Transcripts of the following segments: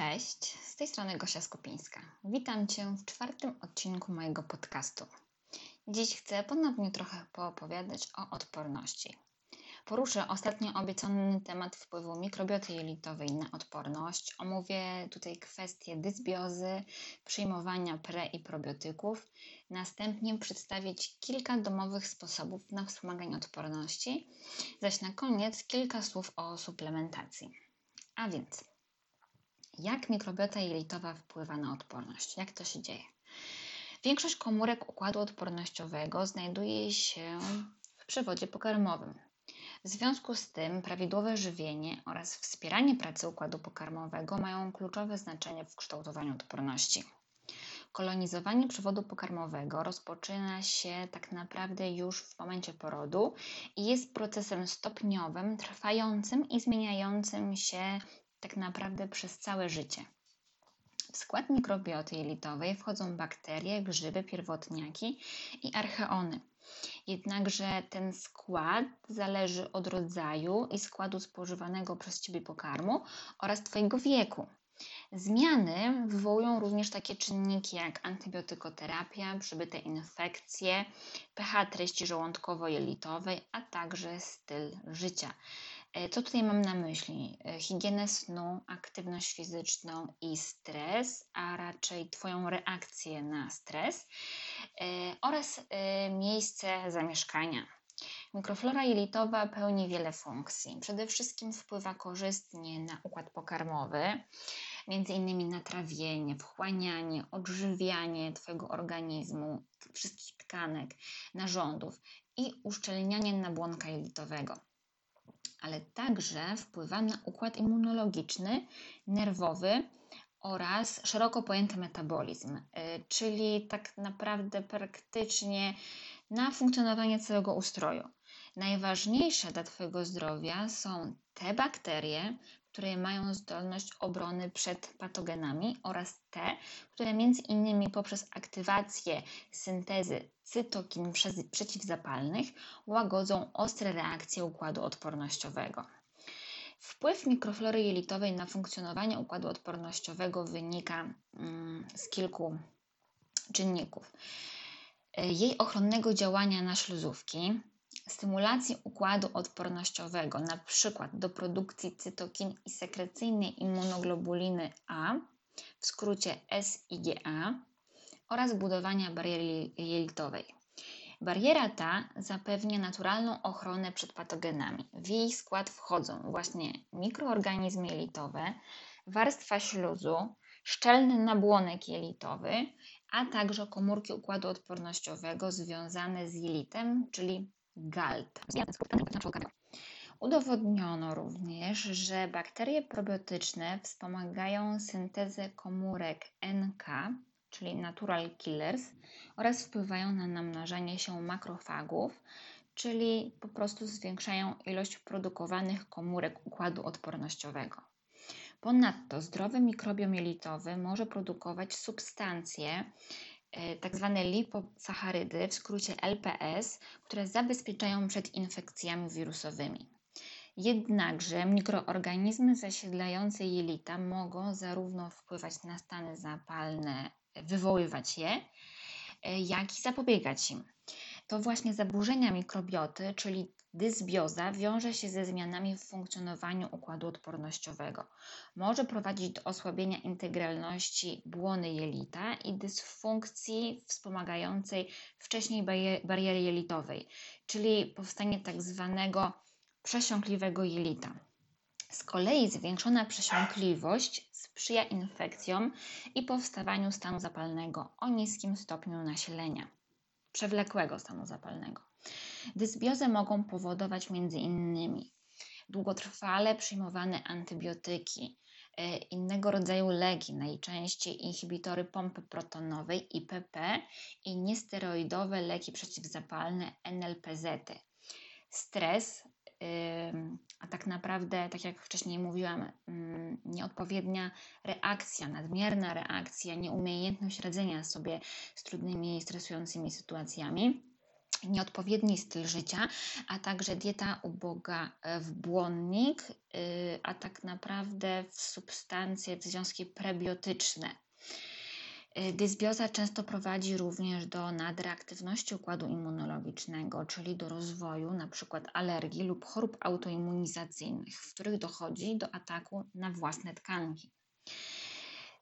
Cześć, z tej strony Gosia Skopińska. Witam Cię w czwartym odcinku mojego podcastu. Dziś chcę ponownie trochę poopowiadać o odporności. Poruszę ostatnio obiecany temat wpływu mikrobioty jelitowej na odporność. Omówię tutaj kwestie dysbiozy, przyjmowania pre i probiotyków. Następnie przedstawię Ci kilka domowych sposobów na wspomaganie odporności, zaś na koniec kilka słów o suplementacji. A więc jak mikrobiota jelitowa wpływa na odporność? Jak to się dzieje? Większość komórek układu odpornościowego znajduje się w przewodzie pokarmowym. W związku z tym prawidłowe żywienie oraz wspieranie pracy układu pokarmowego mają kluczowe znaczenie w kształtowaniu odporności. Kolonizowanie przewodu pokarmowego rozpoczyna się tak naprawdę już w momencie porodu i jest procesem stopniowym, trwającym i zmieniającym się tak naprawdę przez całe życie. W skład mikrobioty jelitowej wchodzą bakterie, grzyby, pierwotniaki i archeony. Jednakże ten skład zależy od rodzaju i składu spożywanego przez Ciebie pokarmu oraz Twojego wieku. Zmiany wywołują również takie czynniki jak antybiotykoterapia, przybyte infekcje, pH treści żołądkowo-jelitowej, a także styl życia. E, co tutaj mam na myśli? E, higienę snu, aktywność fizyczną i stres, a raczej Twoją reakcję na stres e, oraz miejsce zamieszkania. Mikroflora jelitowa pełni wiele funkcji. Przede wszystkim wpływa korzystnie na układ pokarmowy, między innymi na trawienie, wchłanianie, odżywianie Twojego organizmu, wszystkich tkanek, narządów i uszczelnianie nabłonka jelitowego ale także wpływa na układ immunologiczny, nerwowy oraz szeroko pojęty metabolizm, y, czyli tak naprawdę praktycznie na funkcjonowanie całego ustroju. Najważniejsze dla Twojego zdrowia są te bakterie, które mają zdolność obrony przed patogenami oraz te, które między innymi poprzez aktywację syntezy cytokin przeciwzapalnych łagodzą ostre reakcje układu odpornościowego. Wpływ mikroflory jelitowej na funkcjonowanie układu odpornościowego wynika mm, z kilku czynników. Jej ochronnego działania na śluzówki, stymulacji układu odpornościowego, na przykład do produkcji cytokin i sekrecyjnej immunoglobuliny A, w skrócie SIGA, oraz budowania bariery jelitowej. Bariera ta zapewnia naturalną ochronę przed patogenami. W jej skład wchodzą właśnie mikroorganizmy jelitowe, warstwa śluzu, szczelny nabłonek jelitowy, a także komórki układu odpornościowego związane z jelitem, czyli GALT. Udowodniono również, że bakterie probiotyczne wspomagają syntezę komórek NK, czyli natural killers, oraz wpływają na namnażanie się makrofagów, czyli po prostu zwiększają ilość produkowanych komórek układu odpornościowego. Ponadto zdrowy mikrobiom jelitowy może produkować substancje, tak zwane liposacharydy, w skrócie LPS, które zabezpieczają przed infekcjami wirusowymi. Jednakże mikroorganizmy zasiedlające jelita mogą zarówno wpływać na stany zapalne, wywoływać je, e, jak i zapobiegać im. To właśnie zaburzenia mikrobioty, czyli Dysbioza wiąże się ze zmianami w funkcjonowaniu układu odpornościowego. Może prowadzić do osłabienia integralności błony jelita i dysfunkcji wspomagającej wcześniej bariery jelitowej, czyli powstanie tak zwanego przesiąkliwego jelita. Z kolei zwiększona przesiąkliwość sprzyja infekcjom i powstawaniu stanu zapalnego o niskim stopniu nasilenia, przewlekłego stanu zapalnego. Dysbiozę mogą powodować m.in. długotrwale przyjmowane antybiotyki, e, innego rodzaju leki, najczęściej inhibitory pompy protonowej IPP i niesteroidowe leki przeciwzapalne NLPZ. Stres, a tak naprawdę, tak jak wcześniej mówiłam, nieodpowiednia reakcja, nadmierna reakcja, nieumiejętność radzenia sobie z trudnymi, stresującymi sytuacjami nieodpowiedni styl życia, a także dieta uboga w błonnik, y, a tak naprawdę w substancje, w związki prebiotyczne. Y, dysbioza często prowadzi również do nadreaktywności układu immunologicznego, czyli do rozwoju np. alergii lub chorób autoimmunizacyjnych, w których dochodzi do ataku na własne tkanki.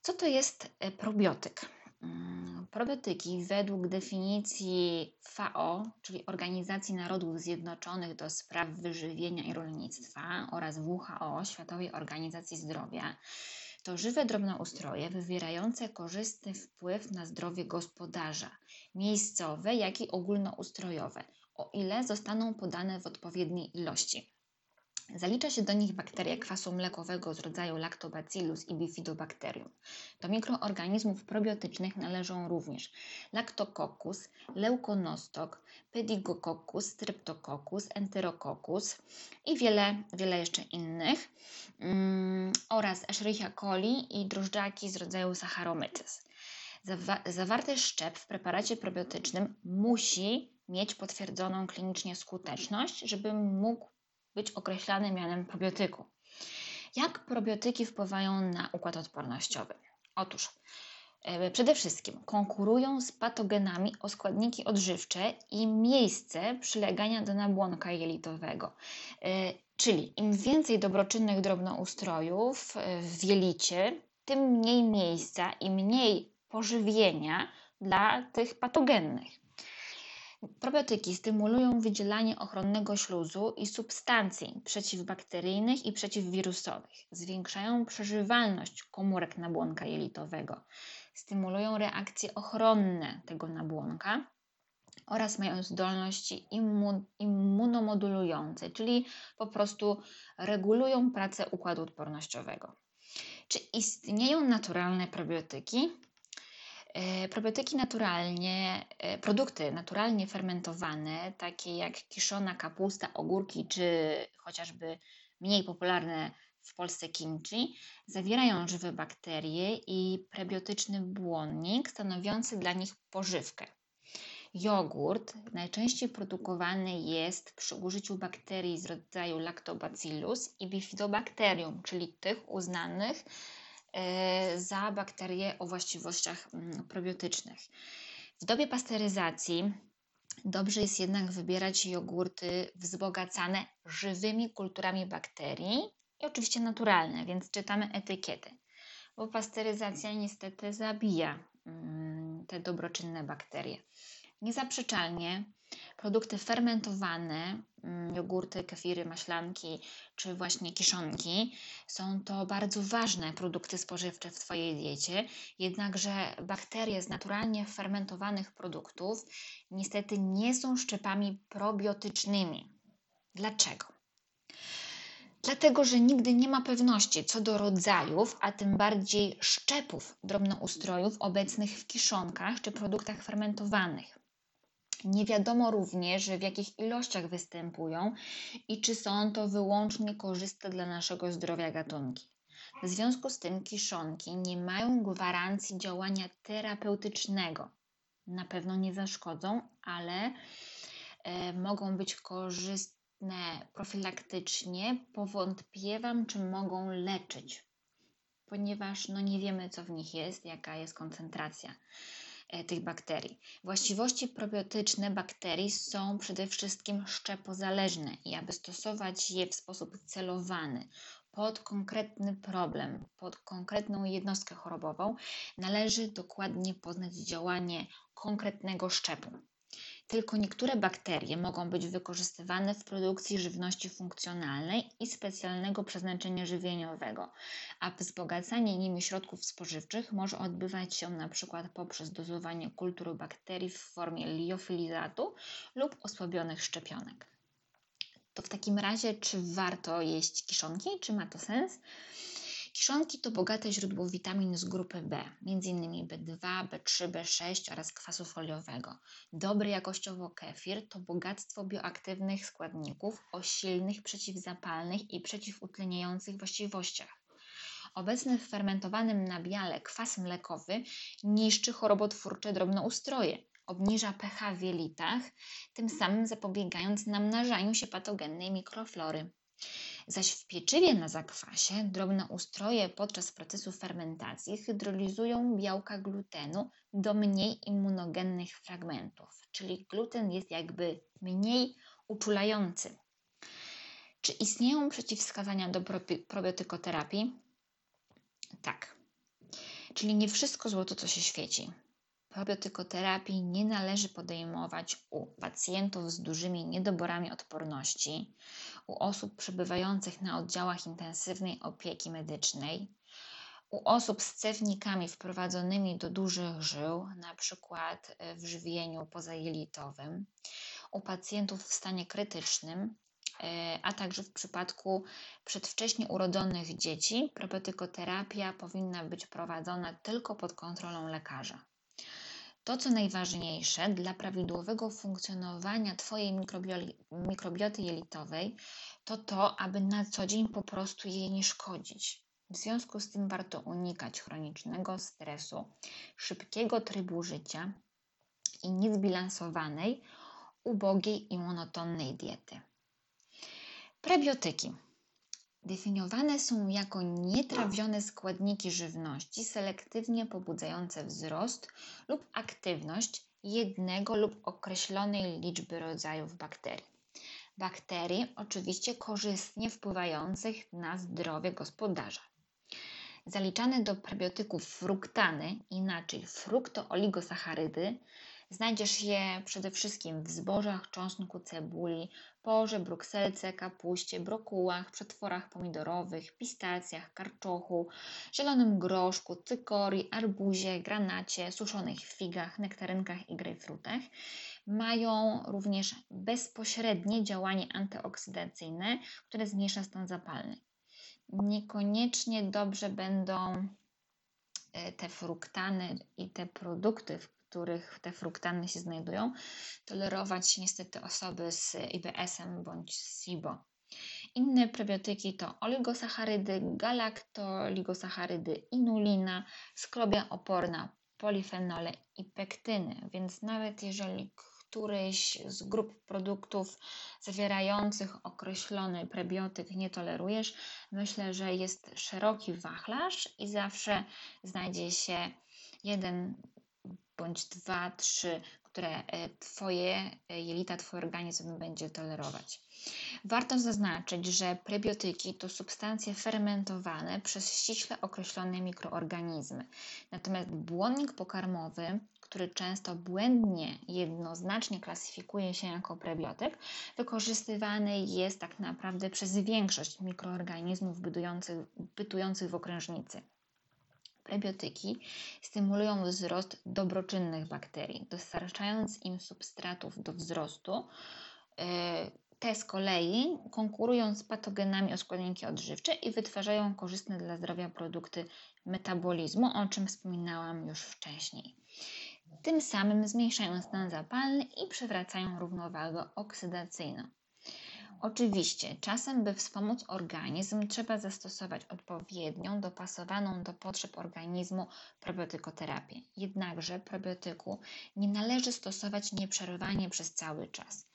Co to jest y, probiotyk? Mm, probiotyki według definicji FAO, czyli Organizacji Narodów Zjednoczonych do Spraw Wyżywienia i Rolnictwa oraz WHO, Światowej Organizacji Zdrowia, to żywe drobnoustroje wywierające korzystny wpływ na zdrowie gospodarza, miejscowe, jak i ogólnoustrojowe, o ile zostaną podane w odpowiedniej ilości. Zalicza się do nich bakterie kwasu mlekowego z rodzaju Lactobacillus i Bifidobacterium. Do mikroorganizmów probiotycznych należą również Lactococcus, Leukonostok, Pedigococcus, Streptococcus, Enterococcus i wiele, wiele jeszcze innych mm, oraz Escherichia coli i drożdżaki z rodzaju Saccharomyces. Zawa zawarty szczep w preparacie probiotycznym musi mieć potwierdzoną klinicznie skuteczność, żeby mógł być określany mianem probiotyku. Jak probiotyki wpływają na układ odpornościowy? Otóż e, przede wszystkim konkurują z patogenami o składniki odżywcze i miejsce przylegania do nabłonka jelitowego. E, czyli im więcej dobroczynnych drobnoustrojów e, w jelicie, tym mniej miejsca i mniej pożywienia dla tych patogennych. Probiotyki stymulują wydzielanie ochronnego śluzu i substancji przeciwbakteryjnych i przeciwwirusowych, zwiększają przeżywalność komórek nabłonka jelitowego, stymulują reakcje ochronne tego nabłonka oraz mają zdolności immun immunomodulujące, czyli po prostu regulują pracę układu odpornościowego. Czy istnieją naturalne probiotyki? E, probiotyki naturalnie, e, produkty naturalnie fermentowane, takie jak kiszona kapusta, ogórki czy chociażby mniej popularne w Polsce kimchi, zawierają żywe bakterie i prebiotyczny błonnik stanowiący dla nich pożywkę. Jogurt najczęściej produkowany jest przy użyciu bakterii z rodzaju Lactobacillus i Bifidobacterium, czyli tych uznanych za bakterie o właściwościach mm, probiotycznych. W dobie pasteryzacji dobrze jest jednak wybierać jogurty wzbogacane żywymi kulturami bakterii i oczywiście naturalne, więc czytamy etykiety, bo pasteryzacja niestety zabija mm, te dobroczynne bakterie. Niezaprzeczalnie produkty fermentowane, mm, jogurty, kefiry, maślanki czy właśnie kiszonki są to bardzo ważne produkty spożywcze w Twojej diecie, jednakże bakterie z naturalnie fermentowanych produktów niestety nie są szczepami probiotycznymi. Dlaczego? Dlatego, że nigdy nie ma pewności co do rodzajów, a tym bardziej szczepów drobnoustrojów obecnych w kiszonkach czy produktach fermentowanych. Nie wiadomo również, w jakich ilościach występują i czy są to wyłącznie korzystne dla naszego zdrowia gatunki. W związku z tym kiszonki nie mają gwarancji działania terapeutycznego. Na pewno nie zaszkodzą, ale e, mogą być korzystne profilaktycznie. Powątpiewam, czy mogą leczyć, ponieważ no, nie wiemy, co w nich jest, jaka jest koncentracja. E, tych bakterii. Właściwości probiotyczne bakterii są przede wszystkim szczepozależne i aby stosować je w sposób celowany pod konkretny problem, pod konkretną jednostkę chorobową, należy dokładnie poznać działanie konkretnego szczepu. Tylko niektóre bakterie mogą być wykorzystywane w produkcji żywności funkcjonalnej i specjalnego przeznaczenia żywieniowego, a wzbogacanie nimi środków spożywczych może odbywać się np. poprzez dozowanie kultury bakterii w formie liofilizatu lub osłabionych szczepionek. To w takim razie, czy warto jeść kiszonki? Czy ma to sens? Kiszonki to bogate źródło witamin z grupy B, m.in. B2, B3, B6 oraz kwasu foliowego. Dobry jakościowo kefir to bogactwo bioaktywnych składników o silnych przeciwzapalnych i przeciwutleniających właściwościach. Obecny w fermentowanym nabiale kwas mlekowy niszczy chorobotwórcze drobnoustroje, obniża pH w jelitach, tym samym zapobiegając namnażaniu się patogennej mikroflory. Zaś w pieczywie na zakwasie drobne ustroje podczas procesu fermentacji hydrolizują białka glutenu do mniej immunogennych fragmentów, czyli gluten jest jakby mniej uczulający. Czy istnieją przeciwwskazania do probiotykoterapii? Tak. Czyli nie wszystko złoto, co się świeci. Probiotykoterapii nie należy podejmować u pacjentów z dużymi niedoborami odporności, u osób przebywających na oddziałach intensywnej opieki medycznej, u osób z cewnikami wprowadzonymi do dużych żył, na przykład w żywieniu pozajelitowym, u pacjentów w stanie krytycznym, e, a także w przypadku przedwcześnie urodzonych dzieci probiotykoterapia powinna być prowadzona tylko pod kontrolą lekarza. To, co najważniejsze dla prawidłowego funkcjonowania Twojej mikrobioty jelitowej, to to, aby na co dzień po prostu jej nie szkodzić. W związku z tym warto unikać chronicznego stresu, szybkiego trybu życia i niezbilansowanej, ubogiej i monotonnej diety. Prebiotyki definiowane są jako nietrawione składniki żywności selektywnie pobudzające wzrost lub aktywność jednego lub określonej liczby rodzajów bakterii. Bakterii oczywiście korzystnie wpływających na zdrowie gospodarza. Zaliczane do prebiotyków fruktany, inaczej fruktooligosacharydy, Znajdziesz je przede wszystkim w zbożach, czosnku, cebuli, porze, brukselce, kapuście, brokułach, przetworach pomidorowych, pistacjach, karczochu, zielonym groszku, cykorii, arbuzie, granacie, suszonych figach, nektarynkach i grejpfrutach. Mają również bezpośrednie działanie antyoksydacyjne, które zmniejsza stan zapalny. Niekoniecznie dobrze będą e, te fruktany i te produkty, których te fruktany się znajdują, tolerować niestety osoby z IBS-em bądź SIBO. Inne prebiotyki to oligosacharydy, galaktoligosacharydy, inulina, skrobia oporna, polifenole i pektyny. Więc nawet jeżeli któryś z grup produktów zawierających określony prebiotyk nie tolerujesz, myślę, że jest szeroki wachlarz i zawsze znajdzie się jeden bądź dwa, trzy, które e, Twoje e, jelita, Twój organizm będzie tolerować. Warto zaznaczyć, że prebiotyki to substancje fermentowane przez ściśle określone mikroorganizmy. Natomiast błonnik pokarmowy, który często błędnie, jednoznacznie klasyfikuje się jako prebiotyk, wykorzystywany jest tak naprawdę przez większość mikroorganizmów bytujących, bytujących w okrężnicy. Prebiotyki stymulują wzrost dobroczynnych bakterii, dostarczając im substratów do wzrostu. E, te z kolei konkurują z patogenami o składniki odżywcze i wytwarzają korzystne dla zdrowia produkty metabolizmu, o czym wspominałam już wcześniej. Tym samym zmniejszają stan zapalny i przywracają równowagę oksydacyjną. Oczywiście, czasem, by wspomóc organizm, trzeba zastosować odpowiednią, dopasowaną do potrzeb organizmu probiotykoterapię. Jednakże probiotyku nie należy stosować nieprzerwanie przez cały czas.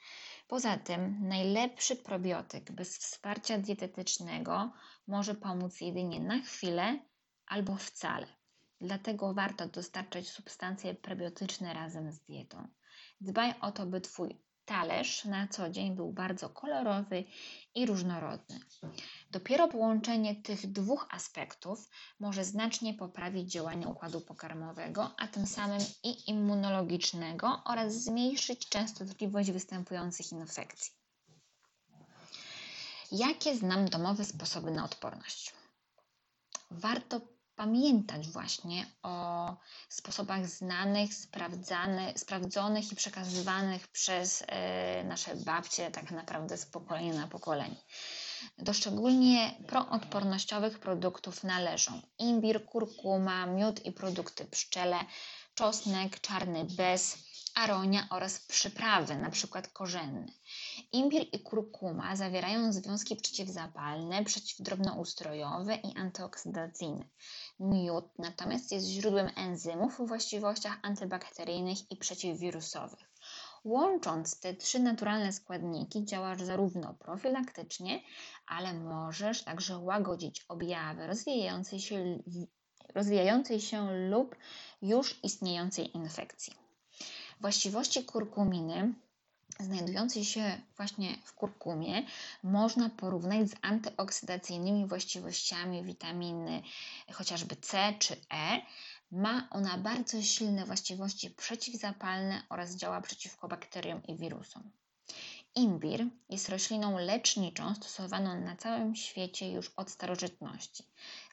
Poza tym, najlepszy probiotyk bez wsparcia dietetycznego może pomóc jedynie na chwilę albo wcale. Dlatego warto dostarczać substancje prebiotyczne razem z dietą. Dbaj o to, by Twój talerz na co dzień był bardzo kolorowy i różnorodny. Dopiero połączenie tych dwóch aspektów może znacznie poprawić działanie układu pokarmowego, a tym samym i immunologicznego oraz zmniejszyć częstotliwość występujących infekcji. Jakie znam domowe sposoby na odporność? Warto pamiętać właśnie o sposobach znanych, sprawdzonych i przekazywanych przez e, nasze babcie tak naprawdę z pokolenia na pokolenie. Do szczególnie proodpornościowych produktów należą imbir, kurkuma, miód i produkty pszczele, czosnek, czarny bez, aronia oraz przyprawy, np. korzenne. Imbir i kurkuma zawierają związki przeciwzapalne, przeciwdrobnoustrojowe i antyoksydacyjne. Miód natomiast jest źródłem enzymów o właściwościach antybakteryjnych i przeciwwirusowych. Łącząc te trzy naturalne składniki działasz zarówno profilaktycznie, ale możesz także łagodzić objawy rozwijającej się, rozwijającej się lub już istniejącej infekcji. Właściwości kurkuminy znajdującej się właśnie w kurkumie można porównać z antyoksydacyjnymi właściwościami witaminy chociażby C czy E. Ma ona bardzo silne właściwości przeciwzapalne oraz działa przeciwko bakteriom i wirusom. Imbir jest rośliną leczniczą stosowaną na całym świecie już od starożytności.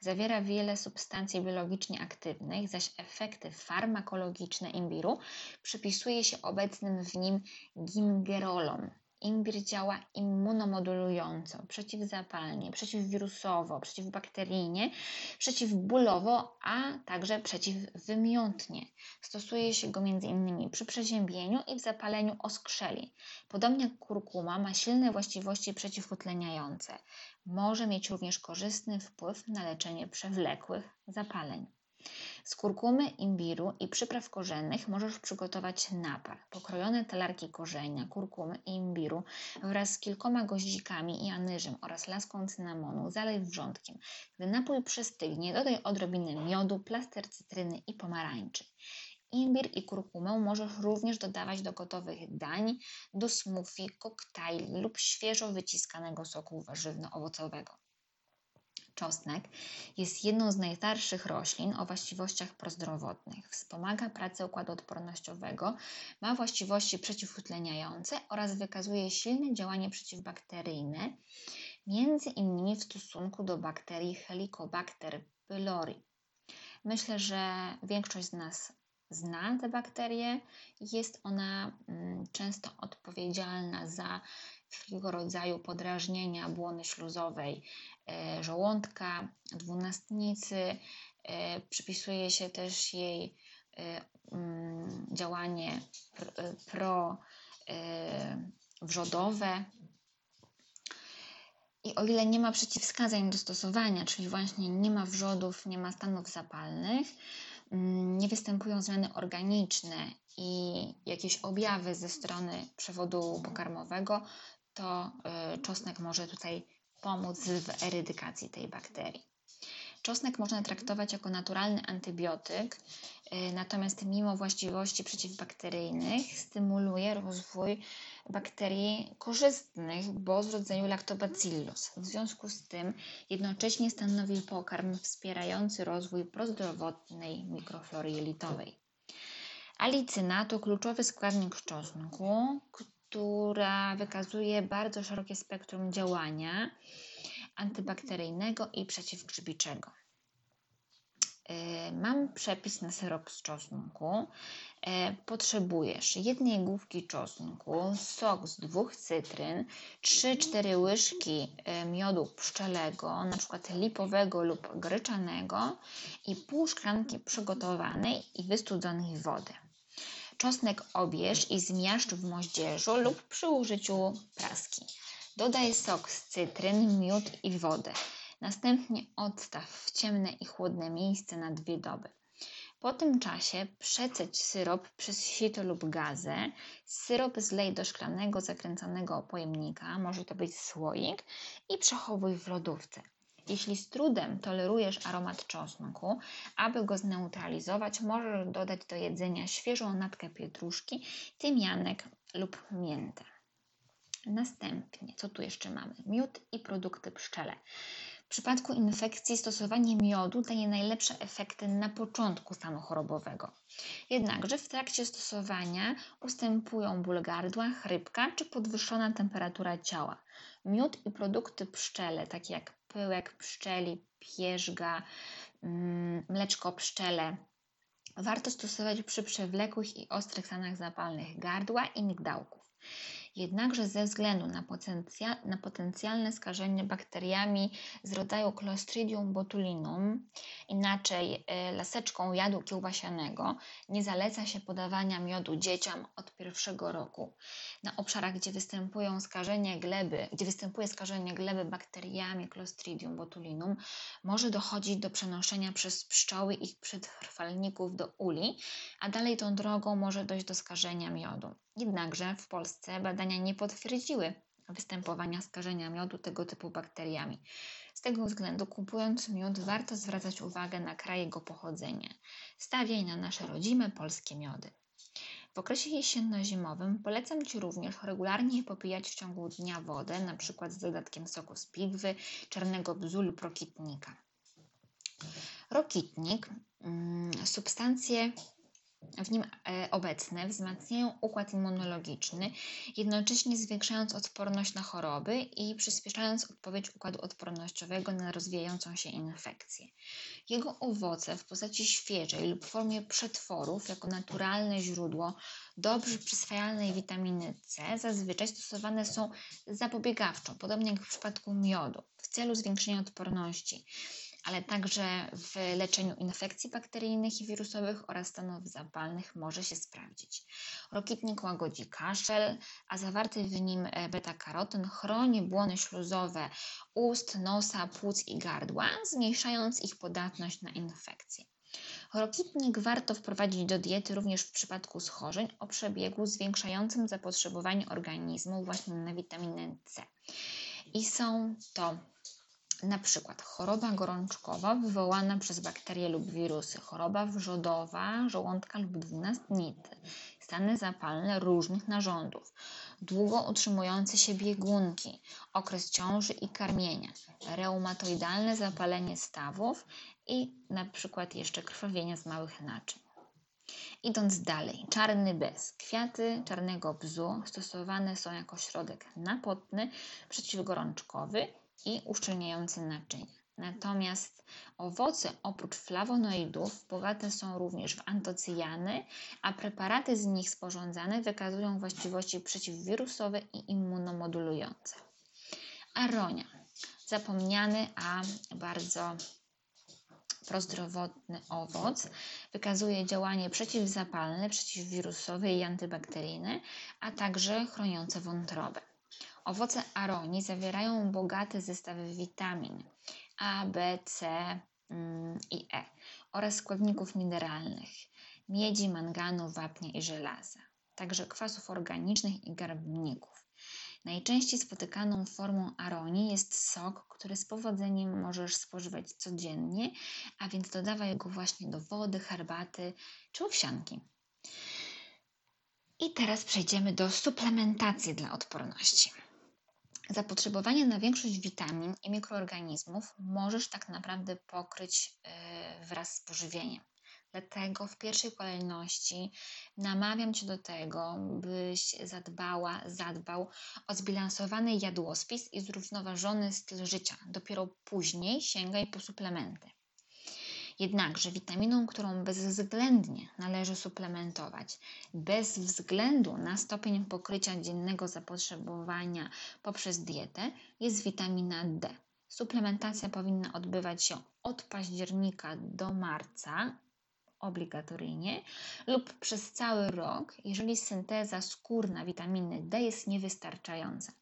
Zawiera wiele substancji biologicznie aktywnych, zaś efekty farmakologiczne imbiru przypisuje się obecnym w nim gingerolom, Imbir działa immunomodulująco, przeciwzapalnie, przeciwwirusowo, przeciwbakteryjnie, przeciwbólowo, a także przeciwwymiotnie. Stosuje się go m.in. przy przeziębieniu i w zapaleniu oskrzeli. Podobnie jak kurkuma ma silne właściwości przeciwutleniające. Może mieć również korzystny wpływ na leczenie przewlekłych zapaleń. Z kurkumy, imbiru i przypraw korzennych możesz przygotować napar. Pokrojone talarki korzenia, kurkumy i imbiru wraz z kilkoma goździkami i anyżem oraz laską cynamonu zalej wrzątkiem. Gdy napój przystygnie, dodaj odrobinę miodu, plaster cytryny i pomarańczy. Imbir i kurkumę możesz również dodawać do gotowych dań, do smoothie, koktajli lub świeżo wyciskanego soku warzywno-owocowego. Czosnek jest jedną z najstarszych roślin o właściwościach prozdrowotnych. Wspomaga pracę układu odpornościowego, ma właściwości przeciwutleniające oraz wykazuje silne działanie przeciwbakteryjne, między innymi w stosunku do bakterii Helicobacter pylori. Myślę, że większość z nas zna te bakterie. Jest ona mm, często odpowiedzialna za wszelkiego rodzaju podrażnienia błony śluzowej e, żołądka, dwunastnicy. E, przypisuje się też jej e, mm, działanie prowrzodowe. I o ile nie ma przeciwwskazań do stosowania, czyli właśnie nie ma wrzodów, nie ma stanów zapalnych, mm, nie występują zmiany organiczne i jakieś objawy ze strony przewodu pokarmowego, to y, czosnek może tutaj pomóc w erydykacji tej bakterii. Czosnek można traktować jako naturalny antybiotyk, y, natomiast mimo właściwości przeciwbakteryjnych stymuluje rozwój bakterii korzystnych, bo z rodzaju Lactobacillus. W związku z tym jednocześnie stanowi pokarm wspierający rozwój prozdrowotnej mikroflory jelitowej. Alicyna to kluczowy składnik czosnku, która wykazuje bardzo szerokie spektrum działania antybakteryjnego i przeciwgrzybiczego. E, mam przepis na syrop z czosnku. E, potrzebujesz jednej główki czosnku, sok z dwóch cytryn, 3-4 łyżki e, miodu pszczelego, przykład lipowego lub gryczanego i pół szklanki przygotowanej i wystudzonej wody. Czosnek obierz i zmiażdż w moździerzu lub przy użyciu praski. Dodaj sok z cytryn, miód i wodę. Następnie odstaw w ciemne i chłodne miejsce na dwie doby. Po tym czasie przeceć syrop przez sito lub gazę. Syrop zlej do szklanego zakręcanego pojemnika, może to być słoik, i przechowuj w lodówce. Jeśli z trudem tolerujesz aromat czosnku, aby go zneutralizować, możesz dodać do jedzenia świeżą natkę pietruszki, tymianek lub miętę. Następnie, co tu jeszcze mamy? Miód i produkty pszczele. W przypadku infekcji stosowanie miodu daje najlepsze efekty na początku stanu chorobowego. Jednakże w trakcie stosowania ustępują ból gardła, chrypka czy podwyższona temperatura ciała. Miód i produkty pszczele, takie jak pyłek pszczeli, pierzga, mm, mleczko pszczele, warto stosować przy przewlekłych i ostrych stanach zapalnych gardła i migdałków. Jednakże ze względu na, potencja, na potencjalne skażenie bakteriami z rodzaju Clostridium botulinum, inaczej e, laseczką jadu kiełbasianego, nie zaleca się podawania miodu dzieciom od pierwszego roku. Na obszarach, gdzie występują skażenie gleby, gdzie występuje skażenie gleby bakteriami Clostridium botulinum, może dochodzić do przenoszenia przez pszczoły ich przetrwalników do uli, a dalej tą drogą może dojść do skażenia miodu. Jednakże w Polsce badania nie potwierdziły występowania skażenia miodu tego typu bakteriami. Z tego względu, kupując miód, warto zwracać uwagę na kraj jego pochodzenia. Stawiaj na nasze rodzime polskie miody. W okresie jesienno-zimowym polecam Ci również regularnie popijać w ciągu dnia wodę, np. z dodatkiem soku z pigwy, czarnego bzu lub rokitnika. Rokitnik, mm, substancje w nim e, obecne wzmacniają układ immunologiczny, jednocześnie zwiększając odporność na choroby i przyspieszając odpowiedź układu odpornościowego na rozwijającą się infekcję. Jego owoce w postaci świeżej lub w formie przetworów, jako naturalne źródło dobrze przyswajalnej witaminy C, zazwyczaj stosowane są zapobiegawczo, podobnie jak w przypadku miodu, w celu zwiększenia odporności ale także w leczeniu infekcji bakteryjnych i wirusowych oraz stanów zapalnych może się sprawdzić. Rokitnik łagodzi kaszel, a zawarty w nim e, beta-karoten chroni błony śluzowe ust, nosa, płuc i gardła, zmniejszając ich podatność na infekcje. Rokitnik warto wprowadzić do diety również w przypadku schorzeń o przebiegu zwiększającym zapotrzebowanie organizmu właśnie na witaminę C. I są to na przykład choroba gorączkowa wywołana przez bakterie lub wirusy, choroba wrzodowa, żołądka lub dwunastnicy, stany zapalne różnych narządów, długo utrzymujące się biegunki, okres ciąży i karmienia, reumatoidalne zapalenie stawów i na przykład jeszcze krwawienie z małych naczyń. Idąc dalej, czarny bez. Kwiaty czarnego bzu stosowane są jako środek napotny, przeciwgorączkowy i uszczelniający naczynia. Natomiast owoce oprócz flawonoidów bogate są również w antocyjany, a preparaty z nich sporządzane wykazują właściwości przeciwwirusowe i immunomodulujące. Aronia. Zapomniany, a bardzo prozdrowotny owoc. Wykazuje działanie przeciwzapalne, przeciwwirusowe i antybakteryjne, a także chroniące wątrobę. Owoce aronii zawierają bogate zestawy witamin A, B, C mm, i E oraz składników mineralnych miedzi, manganu, wapnia i żelaza, także kwasów organicznych i garbników. Najczęściej spotykaną formą aronii jest sok, który z powodzeniem możesz spożywać codziennie, a więc dodawaj go właśnie do wody, herbaty czy owsianki. I teraz przejdziemy do suplementacji dla odporności. Zapotrzebowanie na większość witamin i mikroorganizmów możesz tak naprawdę pokryć e, wraz z pożywieniem. Dlatego w pierwszej kolejności namawiam Cię do tego, byś zadbała, zadbał o zbilansowany jadłospis i zrównoważony styl życia. Dopiero później sięgaj po suplementy. Jednakże witaminą, którą bezwzględnie należy suplementować, bez względu na stopień pokrycia dziennego zapotrzebowania poprzez dietę, jest witamina D. Suplementacja powinna odbywać się od października do marca obligatoryjnie lub przez cały rok, jeżeli synteza skórna witaminy D jest niewystarczająca.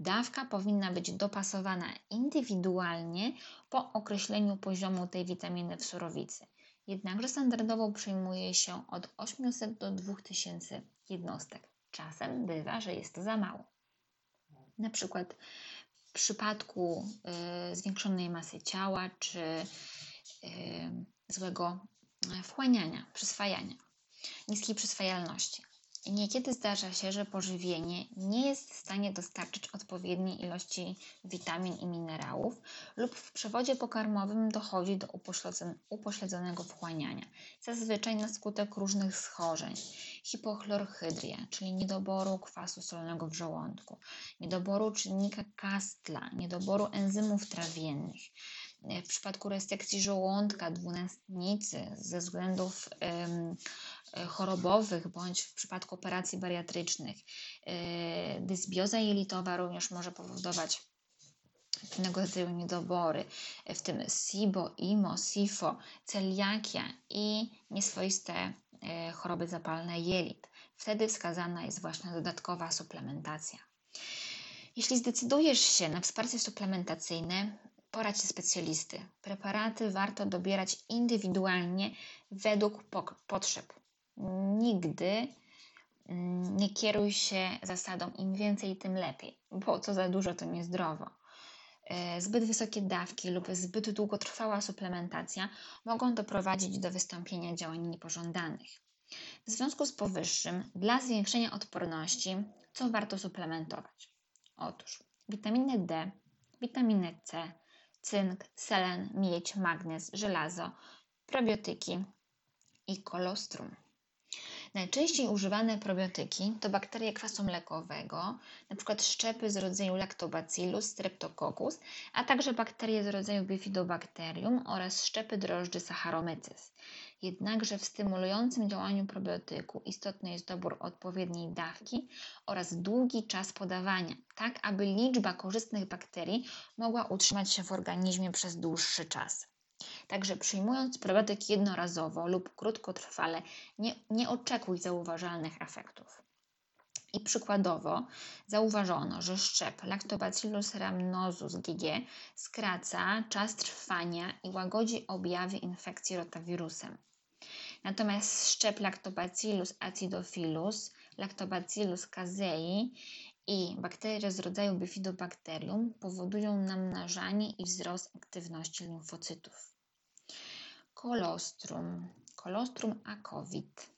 Dawka powinna być dopasowana indywidualnie po określeniu poziomu tej witaminy w surowicy. Jednakże standardowo przyjmuje się od 800 do 2000 jednostek. Czasem bywa, że jest to za mało. Na przykład w przypadku y, zwiększonej masy ciała czy y, złego wchłaniania, przyswajania, niskiej przyswajalności. Niekiedy zdarza się, że pożywienie nie jest w stanie dostarczyć odpowiedniej ilości witamin i minerałów, lub w przewodzie pokarmowym dochodzi do upośledzonego wchłaniania, zazwyczaj na skutek różnych schorzeń, hipochlorhydria, czyli niedoboru kwasu solnego w żołądku, niedoboru czynnika kastla, niedoboru enzymów trawiennych, w przypadku resekcji żołądka, dwunastnicy ze względów ym, chorobowych bądź w przypadku operacji bariatrycznych, yy, dysbioza jelitowa również może powodować pewnego rodzaju niedobory, w tym SIBO, IMO, SIFO, celiakia i nieswoiste choroby zapalne jelit. Wtedy wskazana jest właśnie dodatkowa suplementacja. Jeśli zdecydujesz się na wsparcie suplementacyjne, poradź specjalisty. Preparaty warto dobierać indywidualnie według potrzeb. Nigdy mm, nie kieruj się zasadą im więcej, tym lepiej, bo co za dużo to niezdrowo. E, zbyt wysokie dawki lub zbyt długotrwała suplementacja mogą doprowadzić do wystąpienia działań niepożądanych. W związku z powyższym, dla zwiększenia odporności, co warto suplementować? Otóż witaminę D, witaminę C, cynk, selen, miedź, magnez, żelazo, probiotyki i kolostrum. Najczęściej używane probiotyki to bakterie kwasu mlekowego, np. szczepy z rodzaju Lactobacillus streptococcus, a także bakterie z rodzaju Bifidobacterium oraz szczepy drożdży Saccharomyces. Jednakże w stymulującym działaniu probiotyku istotny jest dobór odpowiedniej dawki oraz długi czas podawania, tak aby liczba korzystnych bakterii mogła utrzymać się w organizmie przez dłuższy czas. Także przyjmując probiotyk jednorazowo lub krótkotrwale, nie, nie oczekuj zauważalnych efektów. I przykładowo zauważono, że szczep Lactobacillus rhamnosus GG skraca czas trwania i łagodzi objawy infekcji rotawirusem. Natomiast szczep Lactobacillus acidophilus, Lactobacillus casei i bakterie z rodzaju Bifidobacterium powodują namnażanie i wzrost aktywności limfocytów. Kolostrum, kolostrum akowit.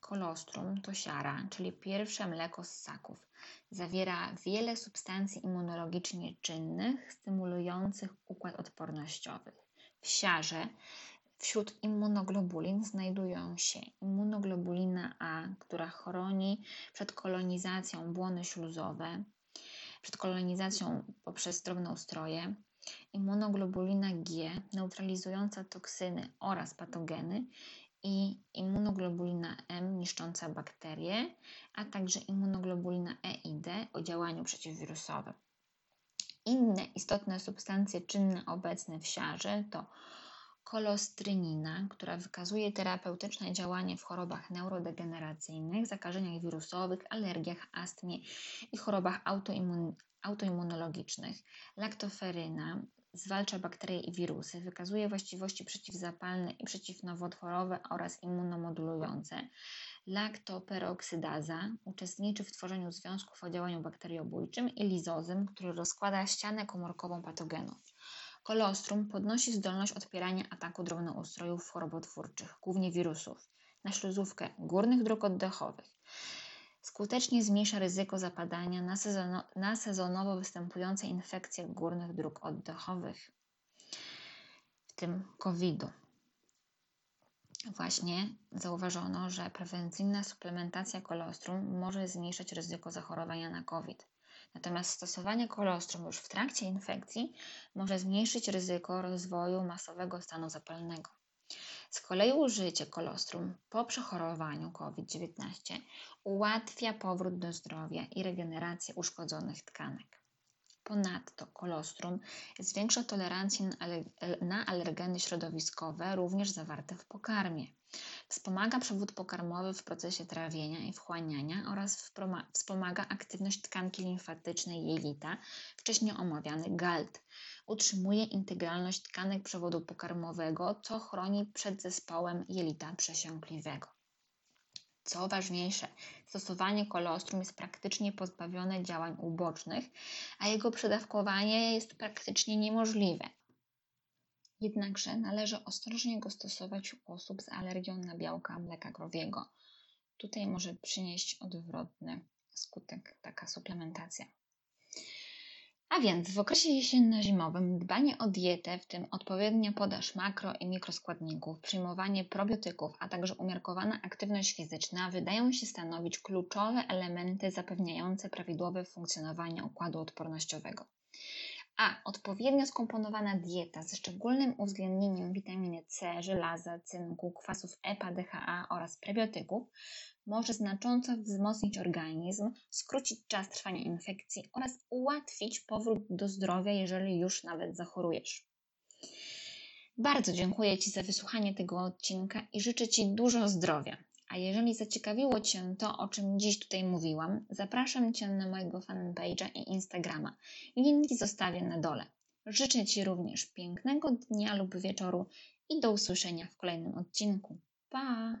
Kolostrum to siara, czyli pierwsze mleko z ssaków. Zawiera wiele substancji immunologicznie czynnych, stymulujących układ odpornościowy. W siarze Wśród immunoglobulin znajdują się immunoglobulina A, która chroni przed kolonizacją błony śluzowe, przed kolonizacją poprzez drobnoustroje, immunoglobulina G, neutralizująca toksyny oraz patogeny i immunoglobulina M, niszcząca bakterie, a także immunoglobulina E i D o działaniu przeciwwirusowym. Inne istotne substancje czynne obecne w siarze to kolostrynina, która wykazuje terapeutyczne działanie w chorobach neurodegeneracyjnych, zakażeniach wirusowych, alergiach, astmie i chorobach autoimmun autoimmunologicznych. Laktoferyna zwalcza bakterie i wirusy, wykazuje właściwości przeciwzapalne i przeciwnowotworowe oraz immunomodulujące. Laktoperoksydaza uczestniczy w tworzeniu związków o działaniu bakteriobójczym i lizozym, który rozkłada ścianę komórkową patogenów. Kolostrum podnosi zdolność odpierania ataku drobnoustrojów chorobotwórczych, głównie wirusów, na śluzówkę górnych dróg oddechowych. Skutecznie zmniejsza ryzyko zapadania na, sezono, na sezonowo występujące infekcje górnych dróg oddechowych, w tym COVID-u. Właśnie zauważono, że prewencyjna suplementacja kolostrum może zmniejszać ryzyko zachorowania na COVID. Natomiast stosowanie kolostrum już w trakcie infekcji może zmniejszyć ryzyko rozwoju masowego stanu zapalnego. Z kolei użycie kolostrum po przechorowaniu COVID-19 ułatwia powrót do zdrowia i regenerację uszkodzonych tkanek. Ponadto kolostrum zwiększa tolerancję na alergeny środowiskowe, również zawarte w pokarmie. Wspomaga przewód pokarmowy w procesie trawienia i wchłaniania oraz wspomaga aktywność tkanki limfatycznej jelita, wcześniej omawiany GALT. Utrzymuje integralność tkanek przewodu pokarmowego, co chroni przed zespołem jelita przesiąkliwego. Co ważniejsze, stosowanie kolostrum jest praktycznie pozbawione działań ubocznych, a jego przedawkowanie jest praktycznie niemożliwe. Jednakże należy ostrożnie go stosować u osób z alergią na białka mleka krowiego. Tutaj może przynieść odwrotny skutek taka suplementacja. A więc w okresie jesienno-zimowym dbanie o dietę, w tym odpowiednia podaż makro i mikroskładników, przyjmowanie probiotyków, a także umiarkowana aktywność fizyczna wydają się stanowić kluczowe elementy zapewniające prawidłowe funkcjonowanie układu odpornościowego. A odpowiednio skomponowana dieta ze szczególnym uwzględnieniem witaminy C, żelaza, cynku, kwasów EPA, DHA oraz prebiotyków może znacząco wzmocnić organizm, skrócić czas trwania infekcji oraz ułatwić powrót do zdrowia, jeżeli już nawet zachorujesz. Bardzo dziękuję Ci za wysłuchanie tego odcinka i życzę Ci dużo zdrowia. A jeżeli zaciekawiło Cię to, o czym dziś tutaj mówiłam, zapraszam Cię na mojego fanpage'a i Instagrama. Linki zostawię na dole. Życzę Ci również pięknego dnia lub wieczoru i do usłyszenia w kolejnym odcinku. Pa!